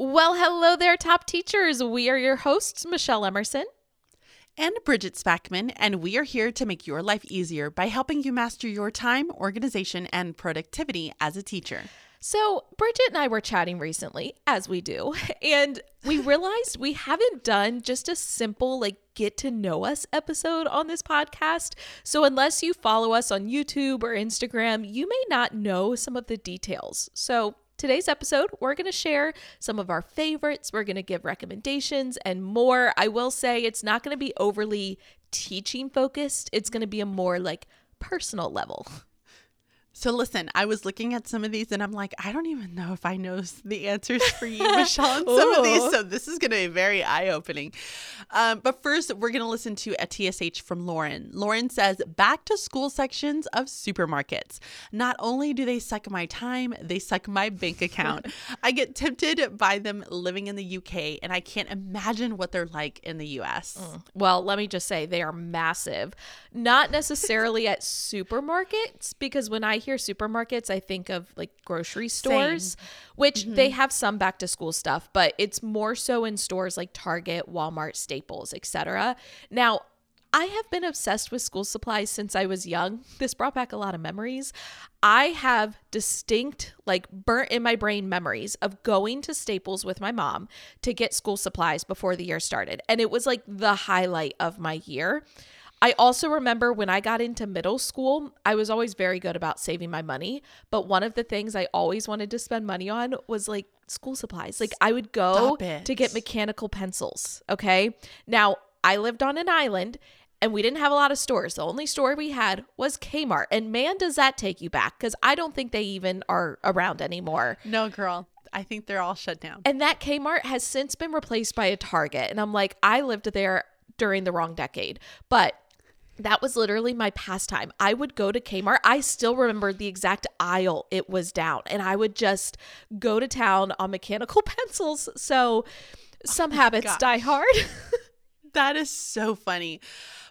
Well, hello there, top teachers. We are your hosts, Michelle Emerson. And Bridget Spackman, and we are here to make your life easier by helping you master your time, organization, and productivity as a teacher. So, Bridget and I were chatting recently, as we do, and we realized we haven't done just a simple, like, get to know us episode on this podcast. So, unless you follow us on YouTube or Instagram, you may not know some of the details. So, Today's episode, we're going to share some of our favorites. We're going to give recommendations and more. I will say it's not going to be overly teaching focused, it's going to be a more like personal level. So listen, I was looking at some of these and I'm like, I don't even know if I know the answers for you, Michelle, on some of these. So this is going to be very eye opening. Um, but first, we're going to listen to a TSH from Lauren. Lauren says, back to school sections of supermarkets. Not only do they suck my time, they suck my bank account. I get tempted by them living in the UK and I can't imagine what they're like in the US. Mm. Well, let me just say they are massive. Not necessarily at supermarkets, because when I hear supermarkets, I think of like grocery stores, Same. which mm-hmm. they have some back to school stuff, but it's more so in stores like Target, Walmart, Staples, etc. Now, I have been obsessed with school supplies since I was young. This brought back a lot of memories. I have distinct, like burnt in my brain memories of going to Staples with my mom to get school supplies before the year started. And it was like the highlight of my year. I also remember when I got into middle school, I was always very good about saving my money. But one of the things I always wanted to spend money on was like school supplies. Like I would go to get mechanical pencils. Okay. Now, I lived on an island and we didn't have a lot of stores. The only store we had was Kmart. And man, does that take you back because I don't think they even are around anymore. No, girl. I think they're all shut down. And that Kmart has since been replaced by a Target. And I'm like, I lived there during the wrong decade. But that was literally my pastime. I would go to Kmart. I still remember the exact aisle it was down, and I would just go to town on mechanical pencils. So some oh habits gosh. die hard. that is so funny.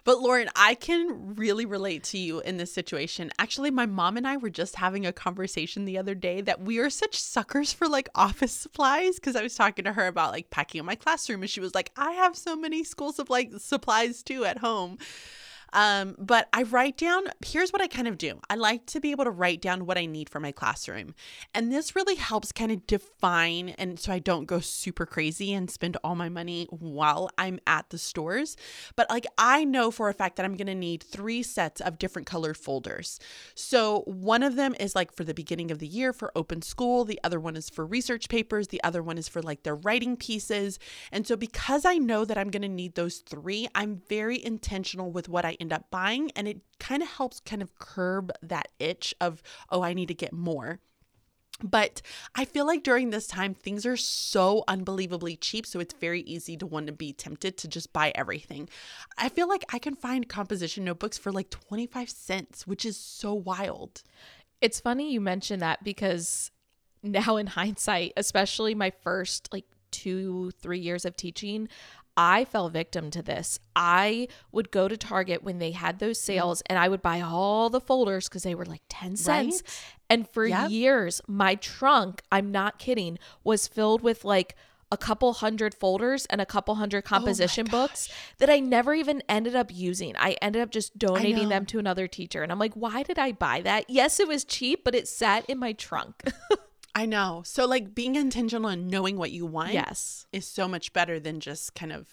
But Lauren, I can really relate to you in this situation. Actually, my mom and I were just having a conversation the other day that we are such suckers for like office supplies because I was talking to her about like packing in my classroom and she was like, "I have so many school supply supplies too at home." Um, but I write down, here's what I kind of do I like to be able to write down what I need for my classroom. And this really helps kind of define, and so I don't go super crazy and spend all my money while I'm at the stores. But like I know for a fact that I'm going to need three sets of different colored folders. So one of them is like for the beginning of the year for open school, the other one is for research papers, the other one is for like their writing pieces. And so because I know that I'm going to need those three, I'm very intentional with what I end up buying. And it kind of helps kind of curb that itch of, oh, I need to get more. But I feel like during this time, things are so unbelievably cheap. So it's very easy to want to be tempted to just buy everything. I feel like I can find composition notebooks for like 25 cents, which is so wild. It's funny you mention that because now in hindsight, especially my first like two, three years of teaching, I fell victim to this. I would go to Target when they had those mm-hmm. sales and I would buy all the folders because they were like 10 cents. Right? And for yep. years, my trunk, I'm not kidding, was filled with like a couple hundred folders and a couple hundred composition oh books that I never even ended up using. I ended up just donating them to another teacher. And I'm like, why did I buy that? Yes, it was cheap, but it sat in my trunk. I know. So like being intentional and knowing what you want yes. is so much better than just kind of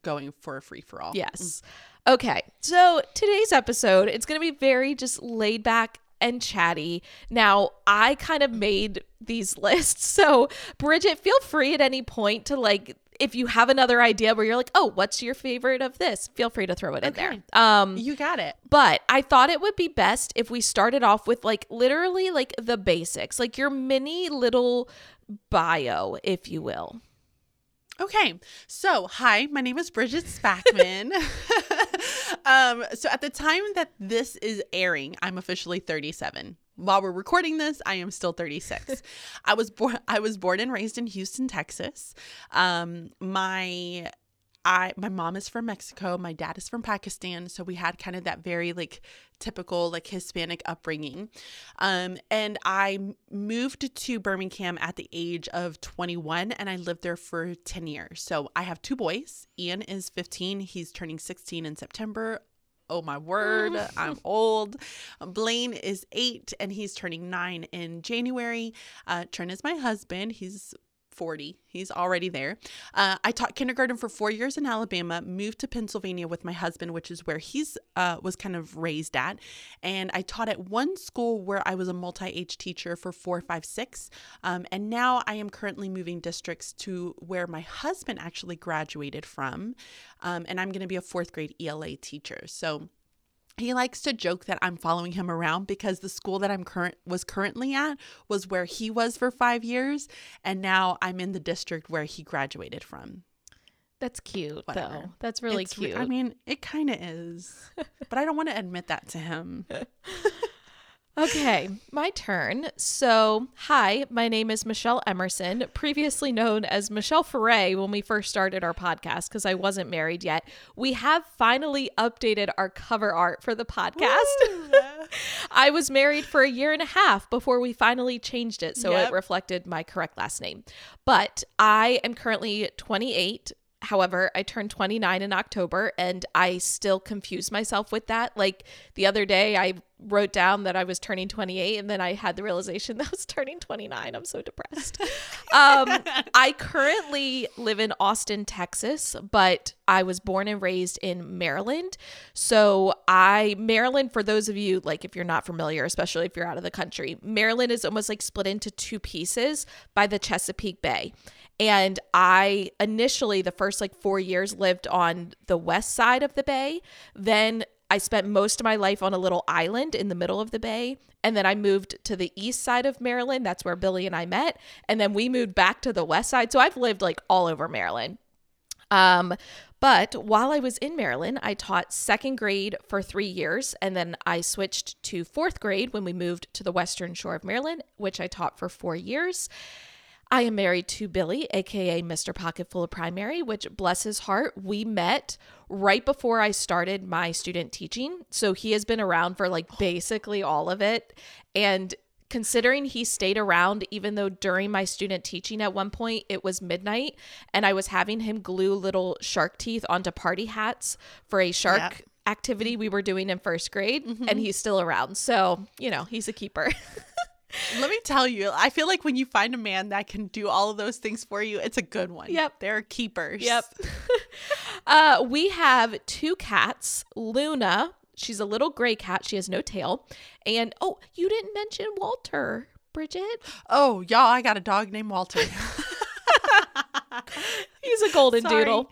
going for a free for all. Yes. Okay. So today's episode, it's going to be very just laid back and chatty. Now, I kind of made these lists. So, Bridget, feel free at any point to like if you have another idea where you're like, oh, what's your favorite of this? Feel free to throw it okay. in there. Um, you got it. But I thought it would be best if we started off with like literally like the basics, like your mini little bio, if you will. Okay, so hi, my name is Bridget Spackman. um, so at the time that this is airing, I'm officially 37 while we're recording this, I am still 36. I was born I was born and raised in Houston, Texas. Um, my I my mom is from Mexico, my dad is from Pakistan, so we had kind of that very like typical like Hispanic upbringing. Um, and I moved to Birmingham at the age of 21 and I lived there for 10 years. So I have two boys. Ian is 15, he's turning 16 in September. Oh my word, I'm old. Blaine is eight and he's turning nine in January. Uh, Trent is my husband. He's 40. He's already there. Uh, I taught kindergarten for four years in Alabama, moved to Pennsylvania with my husband, which is where he's uh, was kind of raised at. And I taught at one school where I was a multi age teacher for four, five, six. Um, and now I am currently moving districts to where my husband actually graduated from. Um, and I'm going to be a fourth grade ELA teacher. So he likes to joke that I'm following him around because the school that I'm current was currently at was where he was for 5 years and now I'm in the district where he graduated from. That's cute Whatever. though. That's really it's, cute. I mean, it kind of is. but I don't want to admit that to him. Okay, my turn. So, hi, my name is Michelle Emerson, previously known as Michelle Foray when we first started our podcast because I wasn't married yet. We have finally updated our cover art for the podcast. I was married for a year and a half before we finally changed it so yep. it reflected my correct last name. But I am currently 28 However, I turned 29 in October and I still confuse myself with that. Like the other day, I wrote down that I was turning 28 and then I had the realization that I was turning 29. I'm so depressed. um, I currently live in Austin, Texas, but I was born and raised in Maryland. So, I, Maryland, for those of you, like if you're not familiar, especially if you're out of the country, Maryland is almost like split into two pieces by the Chesapeake Bay. And I initially, the first like four years, lived on the west side of the bay. Then I spent most of my life on a little island in the middle of the bay. And then I moved to the east side of Maryland. That's where Billy and I met. And then we moved back to the west side. So I've lived like all over Maryland. Um, but while I was in Maryland, I taught second grade for three years, and then I switched to fourth grade when we moved to the western shore of Maryland, which I taught for four years. I am married to Billy, aka Mr. Pocketful of Primary, which bless his heart, we met right before I started my student teaching. So he has been around for like basically all of it. And considering he stayed around, even though during my student teaching at one point it was midnight and I was having him glue little shark teeth onto party hats for a shark. Yeah. Activity we were doing in first grade, mm-hmm. and he's still around. So, you know, he's a keeper. Let me tell you, I feel like when you find a man that can do all of those things for you, it's a good one. Yep. They're keepers. Yep. uh, we have two cats. Luna, she's a little gray cat. She has no tail. And oh, you didn't mention Walter, Bridget. Oh, y'all, I got a dog named Walter. He's a golden Sorry. doodle.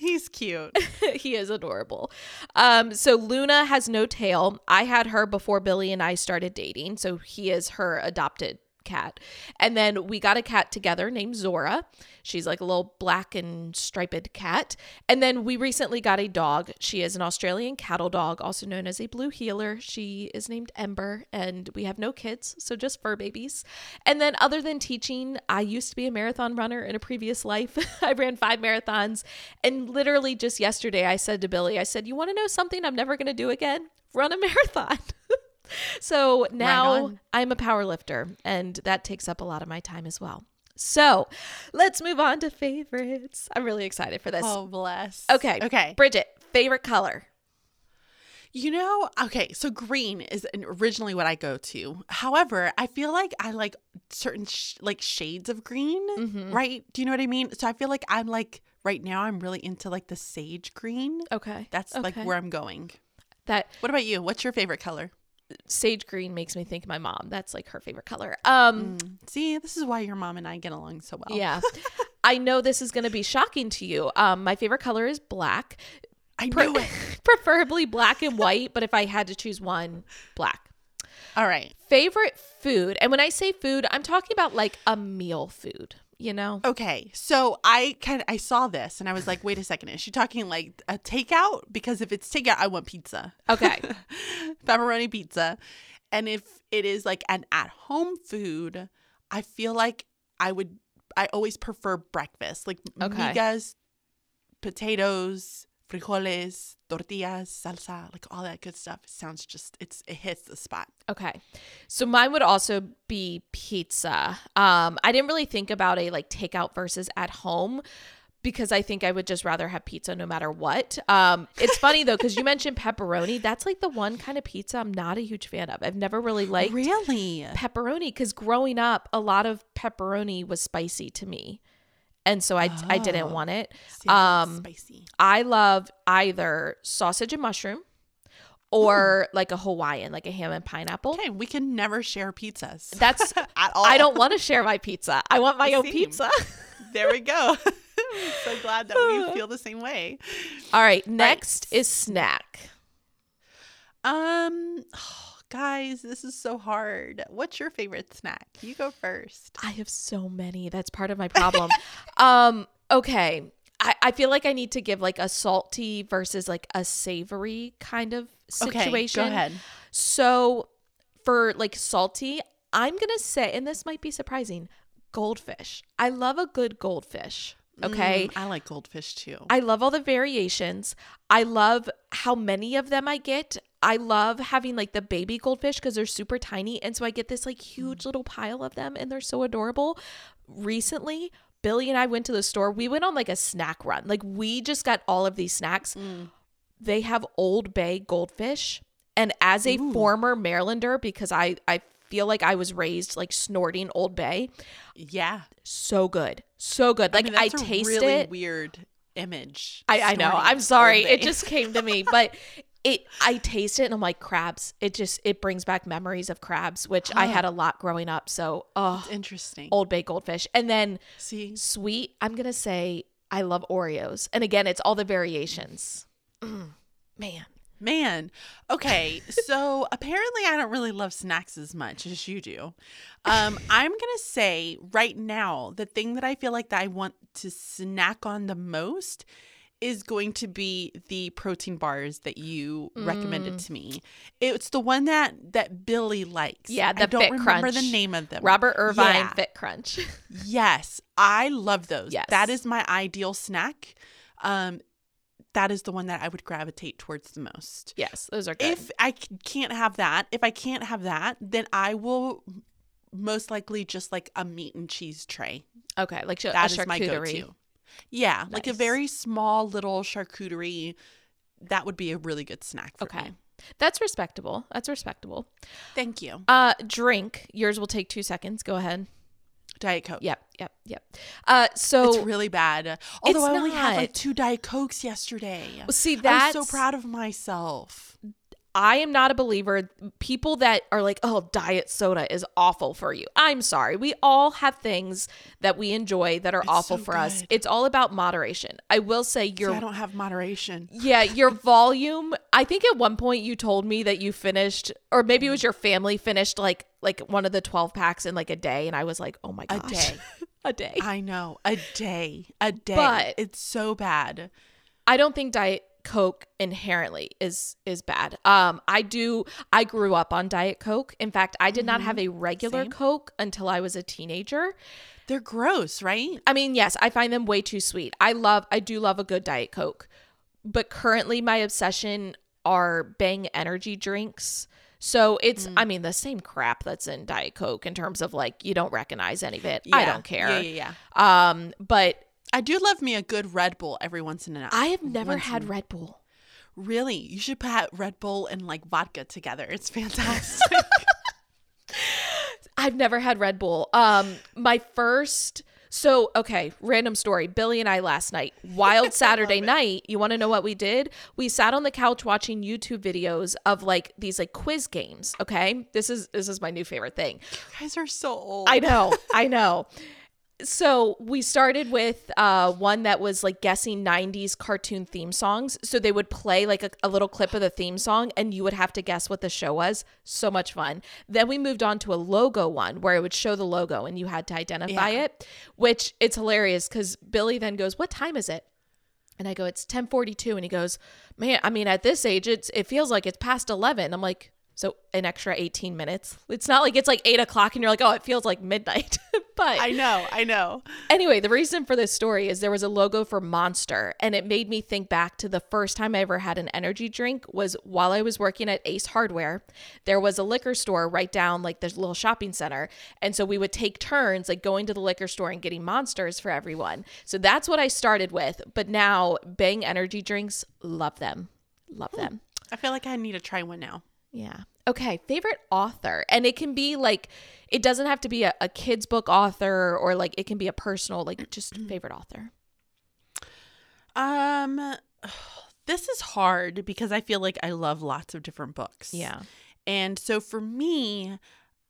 He's cute. he is adorable. Um, so Luna has no tail. I had her before Billy and I started dating. So he is her adopted cat. And then we got a cat together named Zora. She's like a little black and striped cat. And then we recently got a dog. She is an Australian cattle dog, also known as a blue heeler. She is named Ember, and we have no kids, so just fur babies. And then, other than teaching, I used to be a marathon runner in a previous life. I ran five marathons. And literally just yesterday, I said to Billy, I said, You want to know something I'm never going to do again? Run a marathon. so now right I'm a power lifter, and that takes up a lot of my time as well. So let's move on to favorites. I'm really excited for this. Oh, bless. Okay. Okay. Bridget, favorite color? You know, okay, so green is originally what I go to. However, I feel like I like certain sh- like shades of green, mm-hmm. right? Do you know what I mean? So I feel like I'm like right now I'm really into like the sage green. Okay. That's okay. like where I'm going. That What about you? What's your favorite color? Sage green makes me think my mom. That's like her favorite color. Um mm. see, this is why your mom and I get along so well. Yeah. I know this is going to be shocking to you. Um my favorite color is black. I Pre- it. preferably black and white, but if I had to choose one, black. All right. Favorite food. And when I say food, I'm talking about like a meal food you know? Okay. So I kind of I saw this and I was like, wait a second, is she talking like a takeout? Because if it's takeout, I want pizza. Okay. Pepperoni pizza. And if it is like an at home food, I feel like I would I always prefer breakfast. Like okay. migas potatoes, frijoles, tortillas, salsa, like all that good stuff. It sounds just it's it hits the spot. Okay. So mine would also be pizza. Um, I didn't really think about a like takeout versus at home because I think I would just rather have pizza no matter what. Um, it's funny though because you mentioned pepperoni. That's like the one kind of pizza I'm not a huge fan of. I've never really liked Really? pepperoni because growing up, a lot of pepperoni was spicy to me, and so I I didn't Oh. want it. See, I like Um, spicy. I love either sausage and mushroom or like a Hawaiian, like a ham and pineapple. Okay, we can never share pizzas. That's At all. I don't want to share my pizza. I want my own Same. pizza. There we go. I'm so glad that we feel the same way. All right, next is snack. Um, guys, this is so hard. What's your favorite snack? You go first. I have so many. That's part of my problem. um, okay. I, I feel like I need to give like a salty versus like a savory kind of situation. Okay, go ahead. So for like salty, I'm gonna say, and this might be surprising, goldfish. I love a good goldfish. Okay. Mm, I like goldfish too. I love all the variations. I love how many of them I get. I love having like the baby goldfish because they're super tiny. And so I get this like huge little pile of them and they're so adorable. Recently, Billy and I went to the store. We went on like a snack run. Like we just got all of these snacks. They have Old Bay goldfish. And as a former Marylander, because I, I feel like I was raised like snorting Old Bay, yeah. so good. So good. Like mean, I, that's a taste really it. weird image. I, I know. I'm sorry. It just came to me, but it I taste it and I'm like crabs. It just it brings back memories of crabs, which I had a lot growing up. So oh interesting. Old Bay goldfish. And then See, sweet, I'm gonna say I love Oreos. And again, it's all the variations. Mm, man. Man. Okay, so apparently I don't really love snacks as much as you do. Um, I'm gonna say right now the thing that I feel like that I want to snack on the most is going to be the protein bars that you recommended to me. It's the one that that Billy likes. Yeah, I don't Fit remember Crunch. the name of them. Robert Irvine Yeah. Fit Crunch. Yes, I love those. Yes. That is my ideal snack. Um, that is the one that I would gravitate towards the most. yes, those are good. If I can't have that, if I can't have that, then I will most likely just like a meat and cheese tray. okay, like sh- That is my go-to. Yeah, like a very small little charcuterie. That would be a really good snack for Okay. me. That's respectable. That's respectable. Thank you. Uh drink. Yours will take two seconds. Go ahead. Diet Coke. Yep, yep, yep. Uh, so It's really bad. Although I only had like two Diet Cokes yesterday. see I'm so proud of myself. I am not a believer. People that are like, "Oh, diet soda is awful for you." I'm sorry. We all have things that we enjoy that are awful so for us. It's all about moderation. I will say See, your I don't have moderation. yeah, your volume. I think at one point you told me that you finished or maybe it was mm-hmm. your family finished like like one of the 12 packs in like a day and I was like, "Oh my God. A day. a day. I know. A day. A day. But- it's so bad. I don't think diet coke inherently is is bad. Um I do I grew up on diet coke. In fact, I did not have a regular Same. coke until I was a teenager. They're gross, right? I mean, yes, I find them way too sweet. I love I do love a good diet coke. But currently my obsession are Bang energy drinks. So it's Mm. I mean the same crap that's in diet coke in terms of like you don't recognize any of it. I don't care. Yeah, yeah, yeah. Um but I do love me a good Red Bull every once in a while. I have never Once had Red Bull. Really? You should put Red Bull and like vodka together. It's fantastic. I've never had Red Bull. Um, my first. So okay, random story. Billy and I last night, wild Saturday night. You want to know what we did? We sat on the couch watching YouTube videos of like these like quiz games. Okay, this is this is my new favorite thing. you guys are so old. I know, I know. So we started with uh, one that was like guessing 90s cartoon theme songs. So they would play like a, a little clip of the theme song and you would have to guess what the show was. So much fun. Then we moved on to a logo one where it would show the logo and you had to identify Yeah. it, which it's hilarious because Billy then goes, What time is it? And I go, It's 1042. And he goes, Man, I mean, at this age, it's it feels like it's past 11. I'm like, So an extra 18 minutes. It's not like it's like eight o'clock and you're like, oh, it feels like midnight. but I know, I know. Anyway, the reason for this story is there was a logo for Monster, and it made me think back to the first time I ever had an energy drink was while I was working at Ace Hardware. There was a liquor store right down like this little shopping center, and so we would take turns like going to the liquor store and getting monsters for everyone. So that's what I started with, but now Bang energy drinks, love them. Love hmm. them. I feel like I need to try one now. Yeah. Okay. Favorite author. And it can be like, it doesn't have to be a, a kid's book author or like it can be a personal, like just favorite author. Um, this is hard because I feel like I love lots of different books. Yeah. And so for me,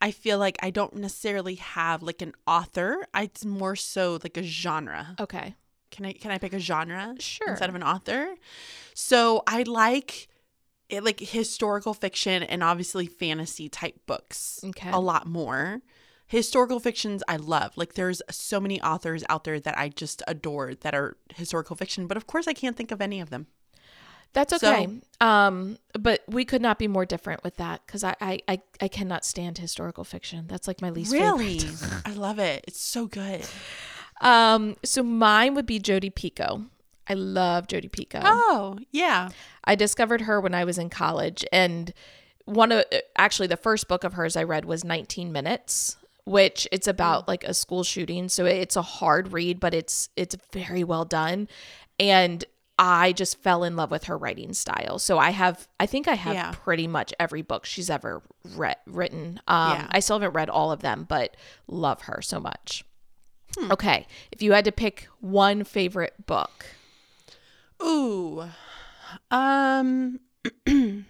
I feel like I don't necessarily have like an author. It's more so like a genre. Okay. Can I can I pick a genre Sure. instead of an author? So I like it, like historical fiction and obviously fantasy type books Okay. a lot more. Historical fictions I love. Like there's so many authors out there that I just adore that are historical fiction, but of course I can't think of any of them. That's So- okay. um, but we could not be more different with that because I, I, I, I cannot stand historical fiction. That's like my least Really? favorite. I love it. It's so good. Um, so mine would be Jodi Picoult. I love Jodi Picoult. Oh, yeah. I discovered her when I was in college, and one of actually the first book of hers I read was 19 Minutes, which it's about like a school shooting. So it's a hard read, but it's it's very well done, and I just fell in love with her writing style. So I have, I think I have Yeah. pretty much every book she's ever read, written. Um, Yeah. I still haven't read all of them, but love her so much. Hmm. Okay, if you had to pick one favorite book, Ooh. Um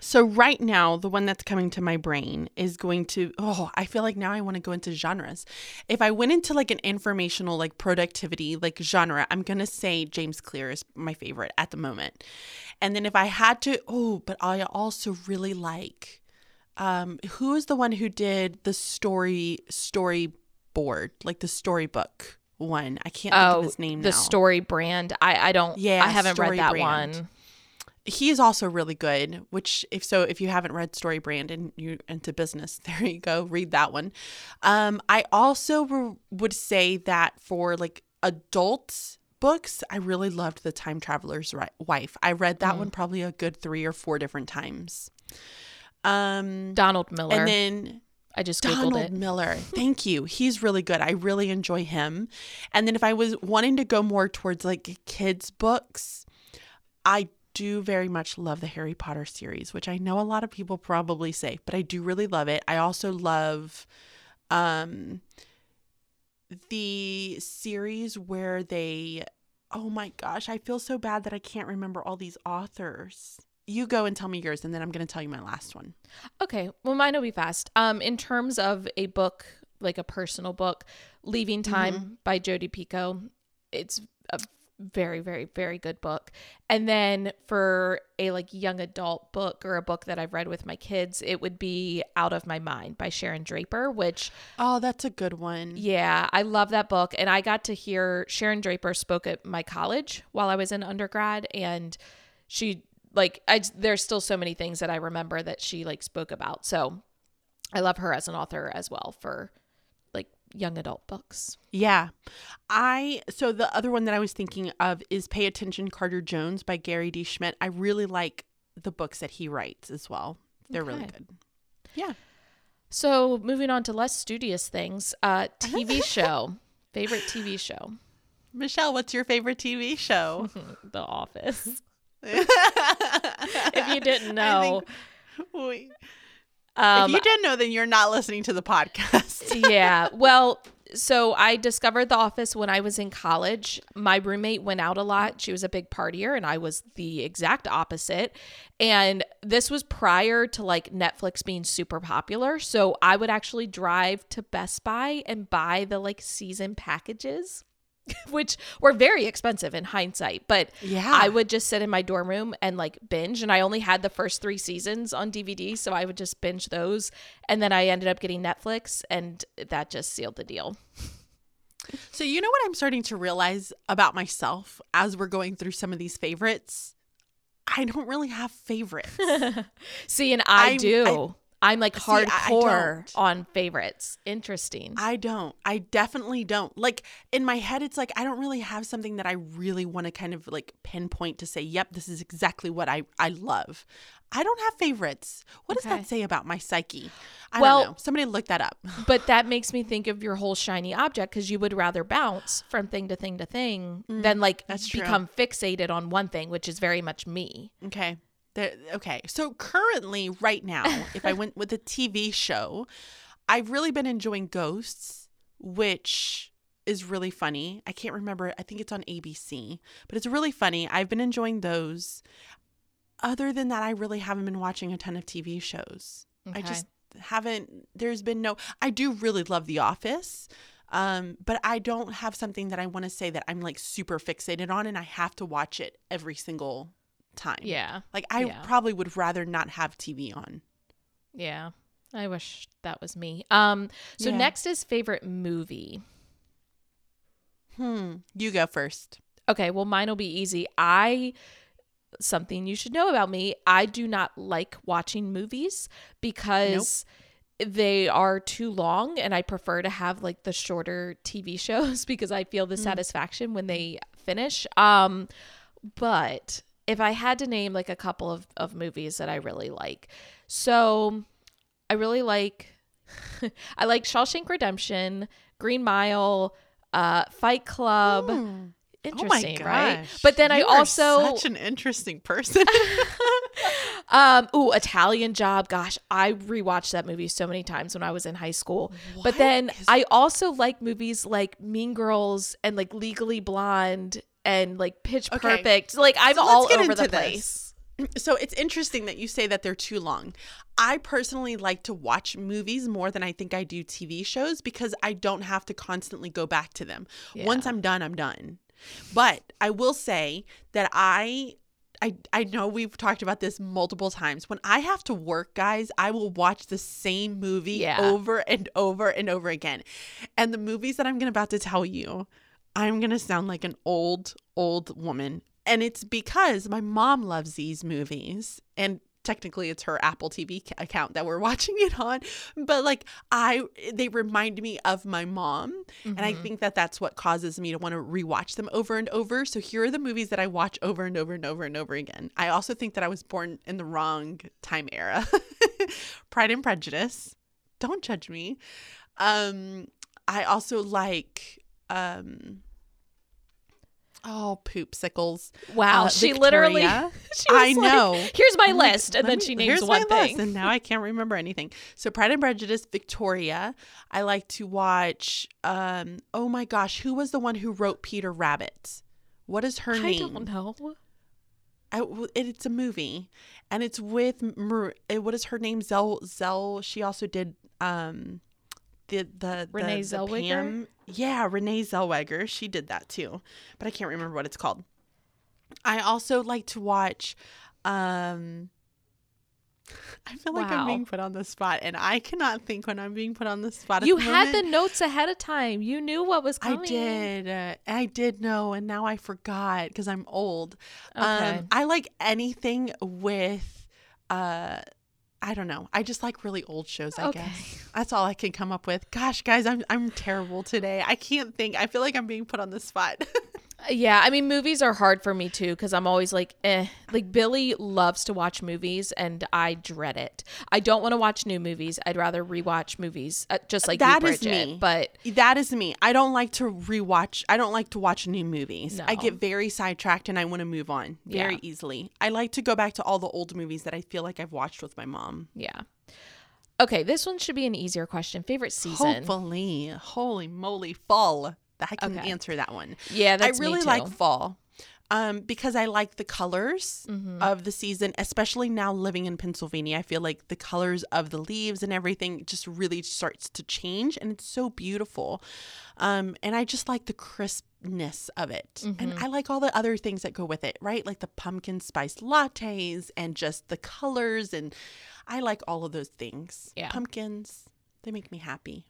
So right now the one that's coming to my brain is going to oh, I feel like now I want to go into genres. If I went into like an informational like productivity like genre, I'm going to say James Clear is my favorite at the moment. And then if I had to oh, but I also really like um who is the one who did the story storyboard, like the storybook one. I can't think oh, of his name the now. story brand. I I don't. Yeah, I haven't read that Brand. one. He's also really good, which if so if you haven't read Story Brand and you're into business, there you go, read that one. Um I also re- would say that for like adult books, I really loved The Time Traveler's Ri- Wife. I read that one probably a good 3 or 4 different times. Um Donald Miller. and then I just googled Donald it. Miller. Thank you. He's really good. I really enjoy him. And then if I was wanting to go more towards like kids books, I do very much love the Harry Potter series, which I know a lot of people probably say, but I do really love it. I also love um the series where they oh my gosh, I feel so bad that I can't remember all these authors. You go and tell me yours and then I'm going to tell you my last one. Okay, well, mine will be fast. Um, in terms of a book, like a personal book, "Leaving Time" by Jodi Picoult, it's a very, very, very good book. And then for a like young adult book or a book that I've read with my kids, it would be "Out of My Mind" by Sharon Draper, which Oh, that's a good one. Yeah, I love that book. And I got to hear Sharon Draper spoke at my college while I was in undergrad. And she, like, I, there's still so many things that I remember that she, like, spoke about. So I love her as an author as well for, like, young adult books. Yeah. I so the other one that I was thinking of is Pay Attention Carter Jones by Gary D. Schmidt. I really like the books that he writes as well. They're really good. Yeah. So moving on to less studious things, uh, TV show, favorite TV show, Michelle, what's your favorite TV show? The Office. If you didn't know, we, um, if you didn't know, then you're not listening to the podcast. yeah. Well, so I discovered The Office when I was in college. My roommate went out a lot. She was a big partier, and I was the exact opposite. And this was prior to like Netflix being super popular. So I would actually drive to Best Buy and buy the like season packages. Which were very expensive in hindsight, but Yeah. I would just sit in my dorm room and like binge. And I only had the first three seasons on DVD, so I would just binge those. And then I ended up getting Netflix, and that just sealed the deal. So you know what I'm starting to realize about myself as we're going through some of these favorites? I don't really have favorites. See, and I, I- do. I, am like See, hardcore on favorites. Interesting. I don't. I definitely don't. Like in my head, it's like I don't really have something that I really want to kind of like pinpoint to say, yep, this is exactly what I, I love. I don't have favorites. What does that say about my psyche? I Well- don't know. Somebody look that up. but that makes me think of your whole shiny object because you would rather bounce from thing to thing to thing than like Mm, that's true. become fixated on one thing, which is very much me. Okay. There, okay. So currently, right now, if I went with a TV show, I've really been enjoying Ghosts, which is really funny. I can't remember. I think it's on ABC, but it's really funny. I've been enjoying those. Other than that, I really haven't been watching a ton of TV shows. I just haven't. There's been no. I do really love The Office. Um, but I don't have something that I want to say that I'm like super fixated on and I have to watch it every single time. Yeah. Like I Yeah. probably would rather not have TV on. Yeah. I wish that was me. Um so Yeah. next is favorite movie. Hmm. You go first. Okay, well mine will be easy. I something you should know about me, I do not like watching movies because they are too long and I prefer to have like the shorter TV shows because I feel the satisfaction when they finish. Um but if I had to name like a couple of, of movies that I really like. So I really like I like Shawshank Redemption, Green Mile, uh Fight Club. Interesting, oh right? But then I You are also such an interesting person. um ooh, Italian Job. Gosh, I rewatched that movie so many times when I was in high school. but then is- I also like movies like Mean Girls and like Legally Blonde and like Pitch Okay. Perfect. Like I'm So all over the this. place. so it's interesting that you say that they're too long. I personally like to watch movies more than I think I do TV shows because I don't have to constantly go back to them. Once I'm done, I'm done. But I will say that I I I know we've talked about this multiple times. When I have to work, guys, I will watch the same movie Yeah. over and over and over again. And the movies that I'm gonna about to tell you, I'm gonna sound like an old, old woman. And it's because my mom loves these movies. And technically it's her Apple TV account that we're watching it on. But like I they remind me of my mom. And I think that that's what causes me to want to rewatch them over and over. So here are the movies that I watch over and over and over and over again. I also think that I was born in the wrong time era. Pride and Prejudice. Don't judge me. Um I also like um Oh, poopsicles. Wow, Uh, she literally she I like, know. Here's my I'm like, list, and then me- she names here's one my list, thing. and now I can't remember anything. So Pride and Prejudice, Victoria. I like to watch. Um, oh my gosh, who was the one who wrote Peter Rabbit? What is her I name? I don't know. I, it's a movie, and it's with uh, what is her name? Zell. Zell. She also did um, the the Renee the, the Pam- Yeah, Renee Zellweger. She did that too, but I can't remember what it's called. I also like to watch. Um, I feel like I'm being put on the spot, and I cannot think when I'm being put on the spot. at You the had the notes ahead of time. You knew what was coming. I did. Uh, I did know, and now I forgot because I'm old. Okay. Um, I like anything with, uh, I don't know. I just like really old shows. I Okay. guess that's all I can come up with. Gosh, guys, I'm I'm terrible today. I can't think. I feel like I'm being put on the spot. Yeah, I mean, movies are hard for me too because I'm always like, eh. Like Billy loves to watch movies, and I dread it. I don't want to watch new movies. I'd rather rewatch movies, uh, just like That you, is me. But that is me. I don't like to rewatch. I don't like to watch new movies. I get very sidetracked and I want to move on very Yeah. easily. I like to go back to all the old movies that I feel like I've watched with my mom. yeah. Okay, this one should be an easier question. Favorite season? Hopefully, holy moly, fall. I can Okay. answer that one. Yeah, that's I really like fall um, because I like the colors Mm-hmm. of the season, especially now living in Pennsylvania. I feel like the colors of the leaves and everything just really starts to change, and it's so beautiful. Um, and I just like the crispness of it, and Mm-hmm. I like all the other things that go with it, right? Like the pumpkin spice lattes and just the colors, and I like all of those things. Yeah. pumpkins, they make me happy.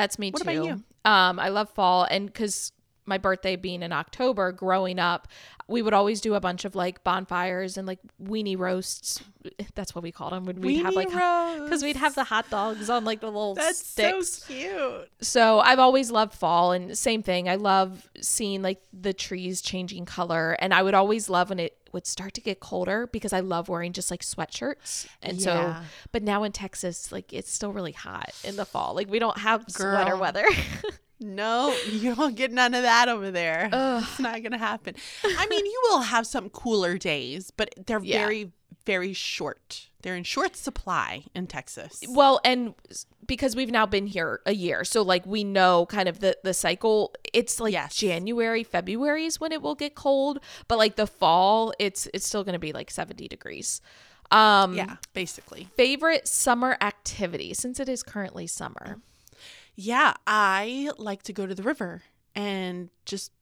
That's me What too. Um, I love fall, and because my birthday being in October, growing up, we would always do a bunch of like bonfires and like weenie roasts. That's what we called them when we'd have like because we'd have the hot dogs on like the little That's sticks. so cute. So I've always loved fall and same thing. I love seeing like the trees changing color and I would always love when it would start to get colder because I love wearing just like sweatshirts. And so but now in Texas like it's still really hot in the fall. Like we don't have sweater weather. No, you don't get none of that over there. It's not gonna happen. I mean, you will have some cooler days, but they're Yeah. very, very short. They're in short supply in Texas. well, and because we've now been here a year, so like we know kind of the the cycle. It's like Yes. January, February is when it will get cold, but like the fall, it's it's still going to be like 70 degrees. Um Yeah, basically. favorite summer activity since it is currently summer. Yeah, I like to go to the river and just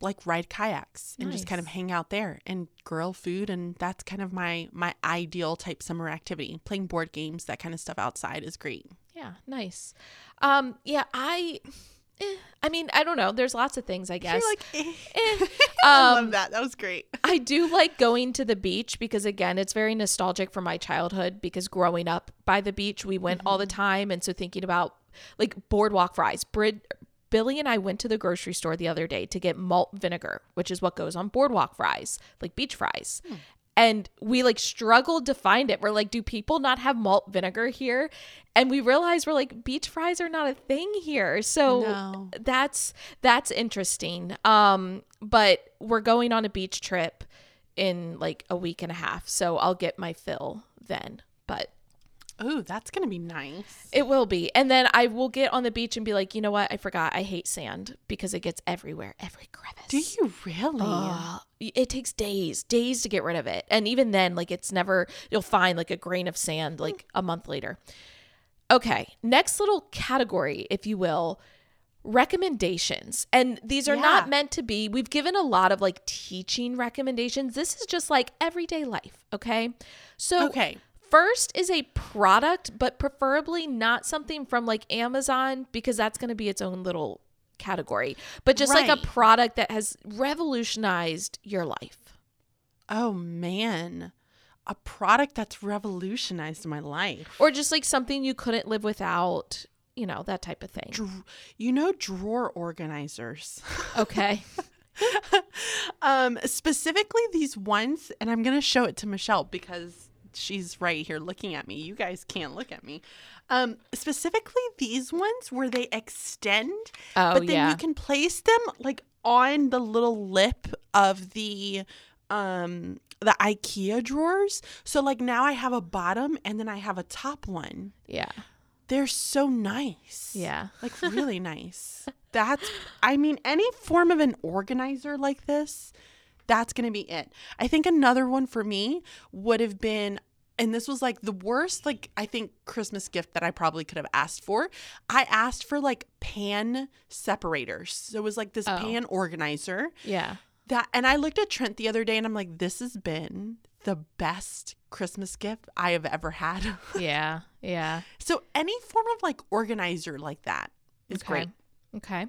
like ride kayaks and just kind of hang out there and grill food and that's kind of my my ideal type summer activity. Playing board games, that kind of stuff outside is great. Yeah, nice. Um yeah, I eh, I mean, I don't know. There's lots of things, I guess. Like, eh. Eh. I Um, love that. That was great. I do like going to the beach because again, it's very nostalgic for my childhood because growing up by the beach, we went all the time and so thinking about like boardwalk fries. Brid Billy and I went to the grocery store the other day to get malt vinegar, which is what goes on boardwalk fries, like beach fries. And we like struggled to find it. We're like, do people not have malt vinegar here? And we realized we're like, beach fries are not a thing here. So No. that's that's interesting. Um, but we're going on a beach trip in like a week and a half, so I'll get my fill then. But Oh, that's gonna be nice. it will be, and then I will get on the beach and be like, you know what? I forgot. I hate sand because it gets everywhere, every crevice. Do you really? Ugh. it takes days, days to get rid of it, and even then, like it's never. You'll find like a grain of sand like a month later. Okay, next little category, if you will, recommendations. And these are Yeah. not meant to be, we've given a lot of like teaching recommendations. This is just like everyday life, okay? So, Okay. First is a product, but preferably not something from like Amazon because that's going to be its own little category, but just like a product that has revolutionized your life. Oh man. A product that's revolutionized my life. Or just like something you couldn't live without, you know, that type of thing. Dr- you know drawer organizers. Okay. um specifically these ones and I'm going to show it to Michelle because she's right here looking at me. You guys can't look at me. Um specifically these ones where they extend Oh, but then yeah. you can place them like on the little lip of the um the IKEA drawers. So like now I have a bottom and then I have a top one. yeah. They're so nice. Yeah. Like really nice. That's I mean any form of an organizer like this, that's going to be it. I think another one for me would have been and this was like the worst like I think Christmas gift that I probably could have asked for. I asked for like pan separators. So it was like this Oh. pan organizer Yeah. that and I looked at Trent the other day and I'm like this has been the best Christmas gift I have ever had. Yeah. Yeah. so any form of like organizer like that is Okay. great. Okay.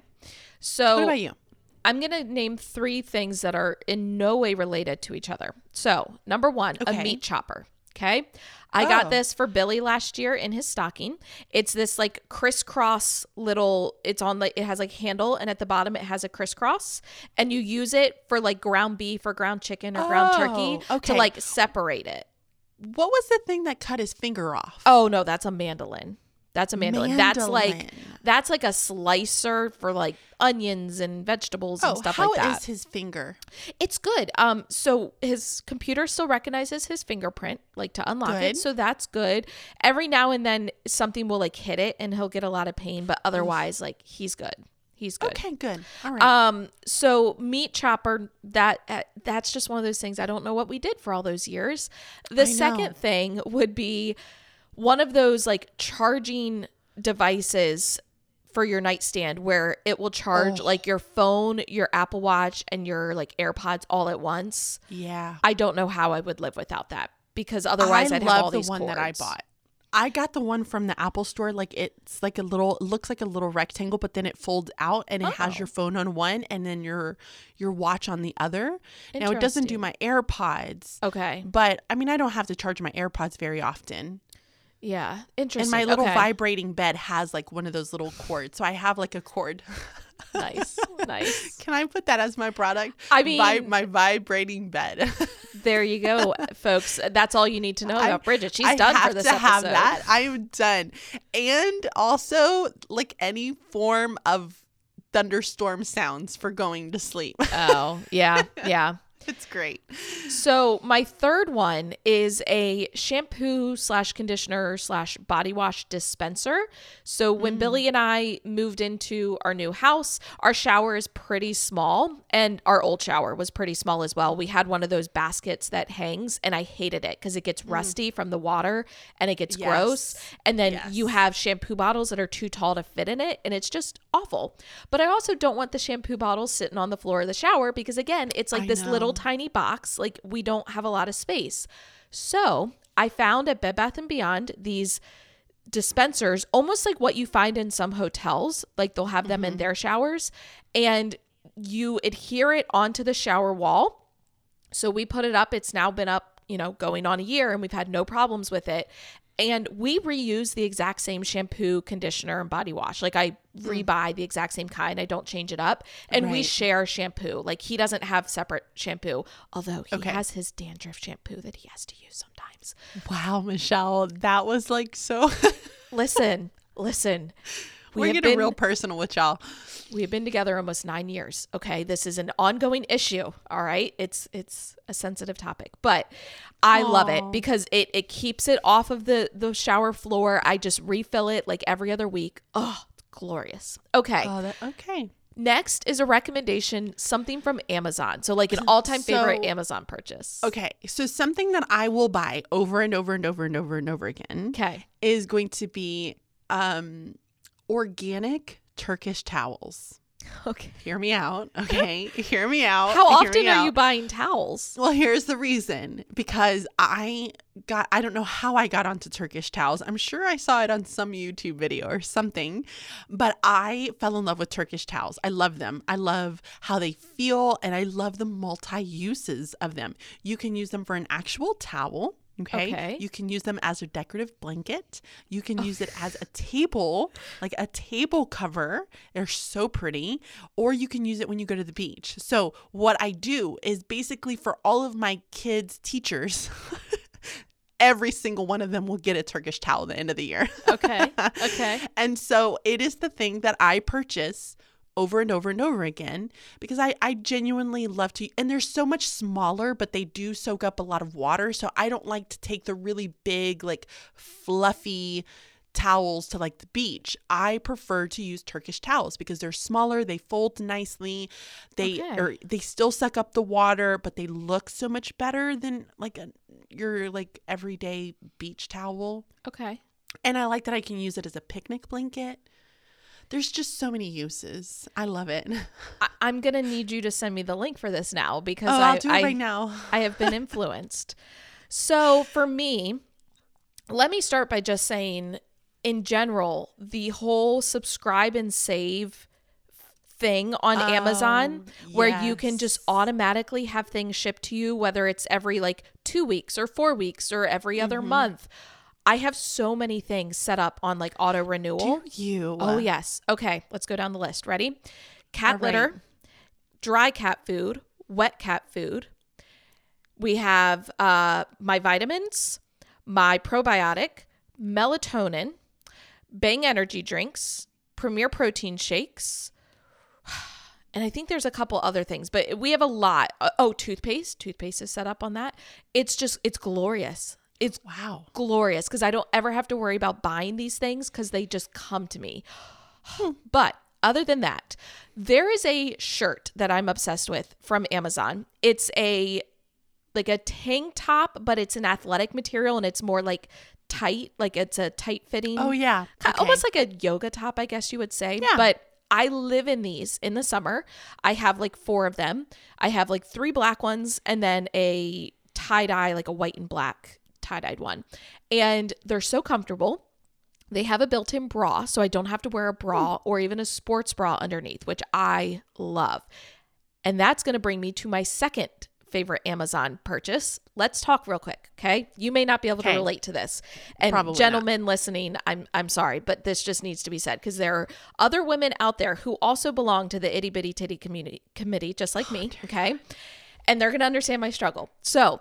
So What about you? I'm going to name three things that are in no way related to each other. So, number one, Okay. a meat chopper. Okay. I got Oh. this for Billy last year in his stocking. It's this like crisscross little, it's on like, it has like handle and at the bottom it has a crisscross and you use it for like ground beef or ground chicken or ground oh, turkey Oh, to like separate it. What was the thing that cut his finger off? Oh no, that's a mandolin. That's a mandolin. That's like that's like a slicer for like onions and vegetables and oh, stuff how like that. is his finger? It's good. Um, so his computer still recognizes his fingerprint, like to unlock it. So that's good. Every now and then something will like hit it and he'll get a lot of pain, but otherwise, like he's good. He's good. Okay, good. All right. Um, so meat chopper, that uh, that's just one of those things. I don't know what we did for all those years. The second thing would be one of those like charging devices for your nightstand where it will charge Oh. like your phone, your Apple Watch, and your like AirPods all at once. yeah. I don't know how I would live without that because otherwise I I'd love have all the these one that I bought. I got the one from the Apple store. Like it's like a little, it looks like a little rectangle, but then it folds out and it has Oh. your phone on one and then your your watch on the other. Now it doesn't do my AirPods, Okay. but I mean I don't have to charge my AirPods very often. Yeah. Interesting. And my little okay. vibrating bed has like one of those little cords, so I have like a cord. Nice. nice. Can I put that as my product? I Vi- mean- my vibrating bed. There you go, folks. That's all you need to know about Bridget. She's I done for this to episode. have that. I'm done. And also like any form of thunderstorm sounds for going to sleep. Oh, yeah. Yeah. It's great. So my third one is a shampoo slash conditioner slash body wash dispenser. So when Mm. Billy and I moved into our new house, our shower is pretty small, and our old shower was pretty small as well. We had one of those baskets that hangs, and I hated it because it gets rusty from the water and it gets Mm. Yes. gross. And then Yes. you have shampoo bottles that are too tall to fit in it, and it's just awful. But I also don't want the shampoo bottles sitting on the floor of the shower because again, it's like I this little know. Tiny box. Like we don't have a lot of space. So I found at Bed Bath and Beyond these dispensers, almost like what you find in some hotels. Like they'll have them in mm-hmm. their showers, and you adhere it onto the shower wall. So we put it up. It's now been up, you know, going on a year, and we've had no problems with it. And we reuse the exact same shampoo, conditioner, and body wash. Like I hmm. rebuy the exact same kind. I don't change it up. And we share shampoo. Like he doesn't have separate shampoo, although he Okay. has his dandruff shampoo that he has to use sometimes. Wow, Michelle, that was like so Listen, listen. We We're getting been, real personal with y'all. we have been together almost nine years. Okay, this is an ongoing issue. All right, it's it's a sensitive topic, but I love it because it it keeps it off of the the shower floor. I just refill it like every other week. Oh, it's glorious. Okay, Oh, that, okay. next is a recommendation, something from Amazon. So like an all time favorite Amazon purchase. Okay. So something that I will buy over and over and over and over and over again Okay. is going to be um organic Turkish towels. Okay. Hear me out. Okay. Hear me out. How Hear often are you buying towels? Well, here's the reason because I got, I don't know how I got onto Turkish towels. I'm sure I saw it on some YouTube video or something, but I fell in love with Turkish towels. I love them. I love how they feel and I love the multi uses of them. You can use them for an actual towel. Okay? Okay. You can use them as a decorative blanket. You can use it as a table, like a table cover. They're so pretty. Or you can use it when you go to the beach. So, what I do is basically for all of my kids' teachers, every single one of them will get a Turkish towel at the end of the year. Okay. Okay. and so it is the thing that I purchase over and over and over again because I, I genuinely love to and they're so much smaller but they do soak up a lot of water so i don't like to take the really big like fluffy towels to like the beach i prefer to use turkish towels because they're smaller they fold nicely they Okay. or they still suck up the water but they look so much better than like a your like everyday beach towel Okay. and I like that I can use it as a picnic blanket. There's just so many uses. I love it. I- I'm gonna need you to send me the link for this now because Oh, I, I'll do it I, right now. I have been influenced. So for me, let me start by just saying, in general, the whole subscribe and save thing on Amazon Oh, where you can just automatically have things shipped to you whether it's every like 2 weeks or 4 weeks or every other Mm-hmm. month. I have so many things set up on like auto renewal. Do you? Oh, yes. Okay, let's go down the list. Ready? Cat right. litter, dry cat food, wet cat food. We have uh, my vitamins, my probiotic, melatonin, Bang energy drinks, Premier protein shakes. And I think there's a couple other things, but we have a lot. Uh, Oh, toothpaste. Toothpaste is set up on that. It's just, it's glorious. It's Wow. glorious because I don't ever have to worry about buying these things because they just come to me. but other than that, there is a shirt that I'm obsessed with from Amazon. It's a like a tank top, but it's an athletic material and it's more like tight, like it's a tight fitting. Oh yeah. Okay. Almost like a yoga top, I guess you would say. Yeah. But I live in these in the summer. I have like four of them. I have like three black ones and then a tie dye, like a white and black tie dyed one. And they're so comfortable. They have a built in bra, so I don't have to wear a bra hmm. or even a sports bra underneath, which I love. And that's going to bring me to my second favorite Amazon purchase. Let's talk real quick, okay? You may not be able Okay. to relate to this. And Probably not. gentlemen listening, I'm I'm sorry, but this just needs to be said because there are other women out there who also belong to the itty bitty titty community committee, just like oh, me, okay? And they're gonna understand my struggle. So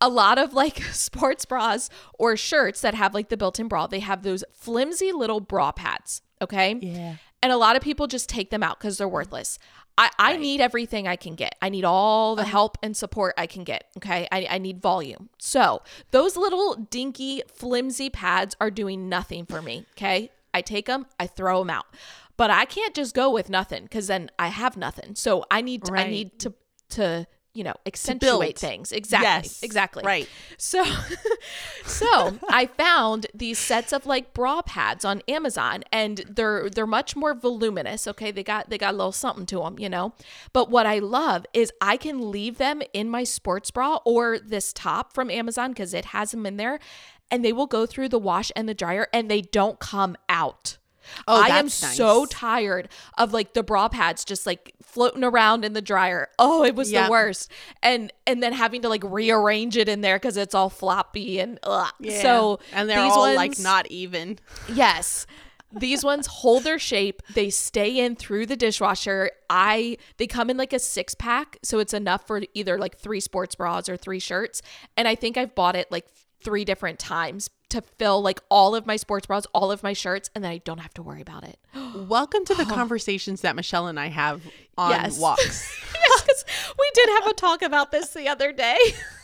a lot of like sports bras or shirts that have like the built-in bra, they have those flimsy little bra pads, okay? Yeah. And a lot of people just take them out because they're worthless. I, I need everything I can get. I need all the uh-huh. help and support I can get. Okay. I, I need volume. So those little dinky, flimsy pads are doing nothing for me. Okay. I take them, I throw them out. But I can't just go with nothing because then I have nothing. So I need to, I need to to you know accentuate things exactly Yes. exactly Right. so so I found these sets of like bra pads on Amazon and they're they're much more voluminous, okay? They got they got a little something to them, you know. But what I love is I can leave them in my sports bra or this top from Amazon cuz it has them in there and they will go through the wash and the dryer and they don't come out. Oh, I am that's so tired of like the bra pads just like floating around in the dryer. Oh, it was Yep. the worst. And and then having to like rearrange it in there because it's all floppy and ugh. Yeah. so and they're these all ones, like not even. yes. These ones hold their shape. They stay in through the dishwasher. I they come in like a six pack, so it's enough for either like three sports bras or three shirts. And I think I've bought it like three different times to fill like all of my sports bras, all of my shirts, and then I don't have to worry about it. Welcome to the oh. conversations that Michelle and I have on Yes. walks. yes, 'cause we did have a talk about this the other day.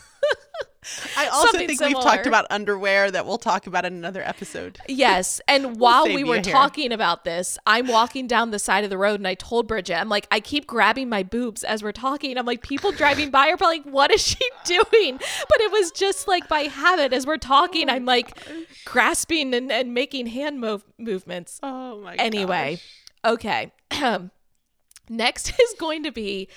I also Something think we've talked about underwear that we'll talk about in another episode. Yes. And while save we were hair. talking about this, I'm walking down the side of the road and I told Bridget, I'm like, I keep grabbing my boobs as we're talking. I'm like, people driving by are probably like, what is she doing? But it was just like by habit as we're talking, I'm like grasping and, and making hand move- movements. Oh my God. Anyway, okay. Next is going to be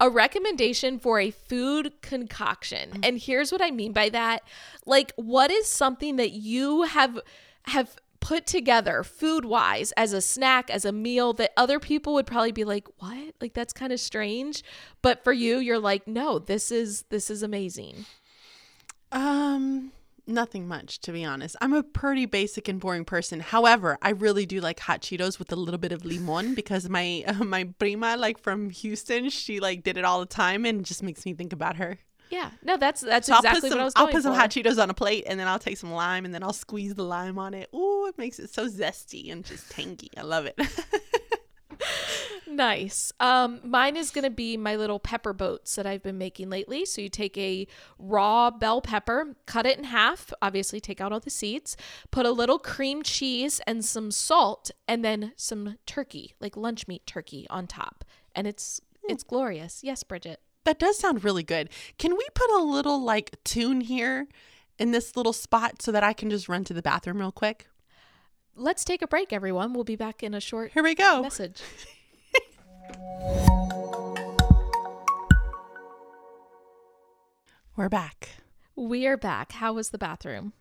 a recommendation for a food concoction. And here's what I mean by that. Like what is something that you have have put together food-wise as a snack, as a meal that other people would probably be like, "What? Like that's kind of strange." But for you, you're like, "No, this is this is amazing." Um, nothing much to be honest. I'm a pretty basic and boring person. However, I really do like hot Cheetos with a little bit of limon because my uh, my prima like from Houston, she like did it all the time and it just makes me think about her. Yeah. No, that's that's So exactly some what I was I'll put some for. hot Cheetos on a plate and then I'll take some lime and then I'll squeeze the lime on it. Ooh, it makes it so zesty and just tangy. I love it. Nice. Um, mine is gonna be my little pepper boats that I've been making lately. So you take a raw bell pepper, cut it in half, obviously take out all the seeds, put a little cream cheese and some salt, and then some turkey, like lunch meat turkey on top. And it's it's glorious. Yes, Bridget. that does sound really good. Can we put a little like tune here in this little spot so that I can just run to the bathroom real quick? Let's take a break, everyone. We'll be back in a short Here we go. message. We're back. We are back. How was the bathroom?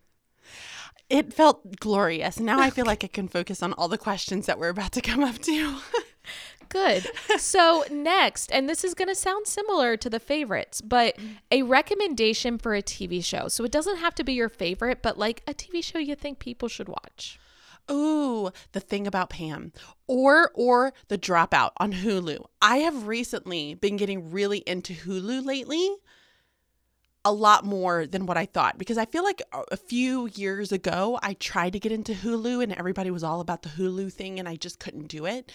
It felt glorious. Now I feel like I can focus on all the questions that we're about to come up to. Good. So, next, and this is going to sound similar to the favorites, but a recommendation for a TV show. So, it doesn't have to be your favorite, but like a TV show you think people should watch. Ooh, the thing about Pam or or the dropout on Hulu. I have recently been getting really into Hulu lately. A lot more than what I thought because I feel like a- few years ago I tried to get into Hulu and everybody was all about the Hulu thing and I just couldn't do it.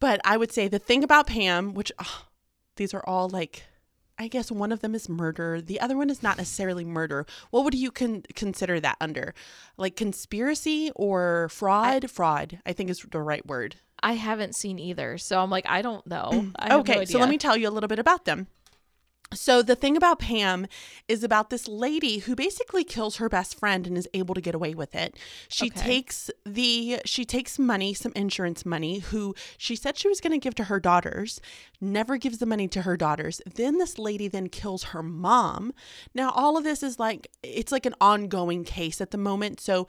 But I would say the thing about Pam, which ah, these are all like I guess one of them is murder. The other one is not necessarily murder. What would you con- consider that under? Like conspiracy or fraud? fraud, I think is the right word. I haven't seen either. So, I'm like, I don't know. I have okay, no so let me tell you a little bit about them. So the thing about Pam is about this lady who basically kills her best friend and is able to get away with it. She Okay. takes the she takes money, some insurance money, who she said she was going to give to her daughters, never gives the money to her daughters. Then this lady then kills her mom. Now all of this is like it's like an ongoing case at the moment. So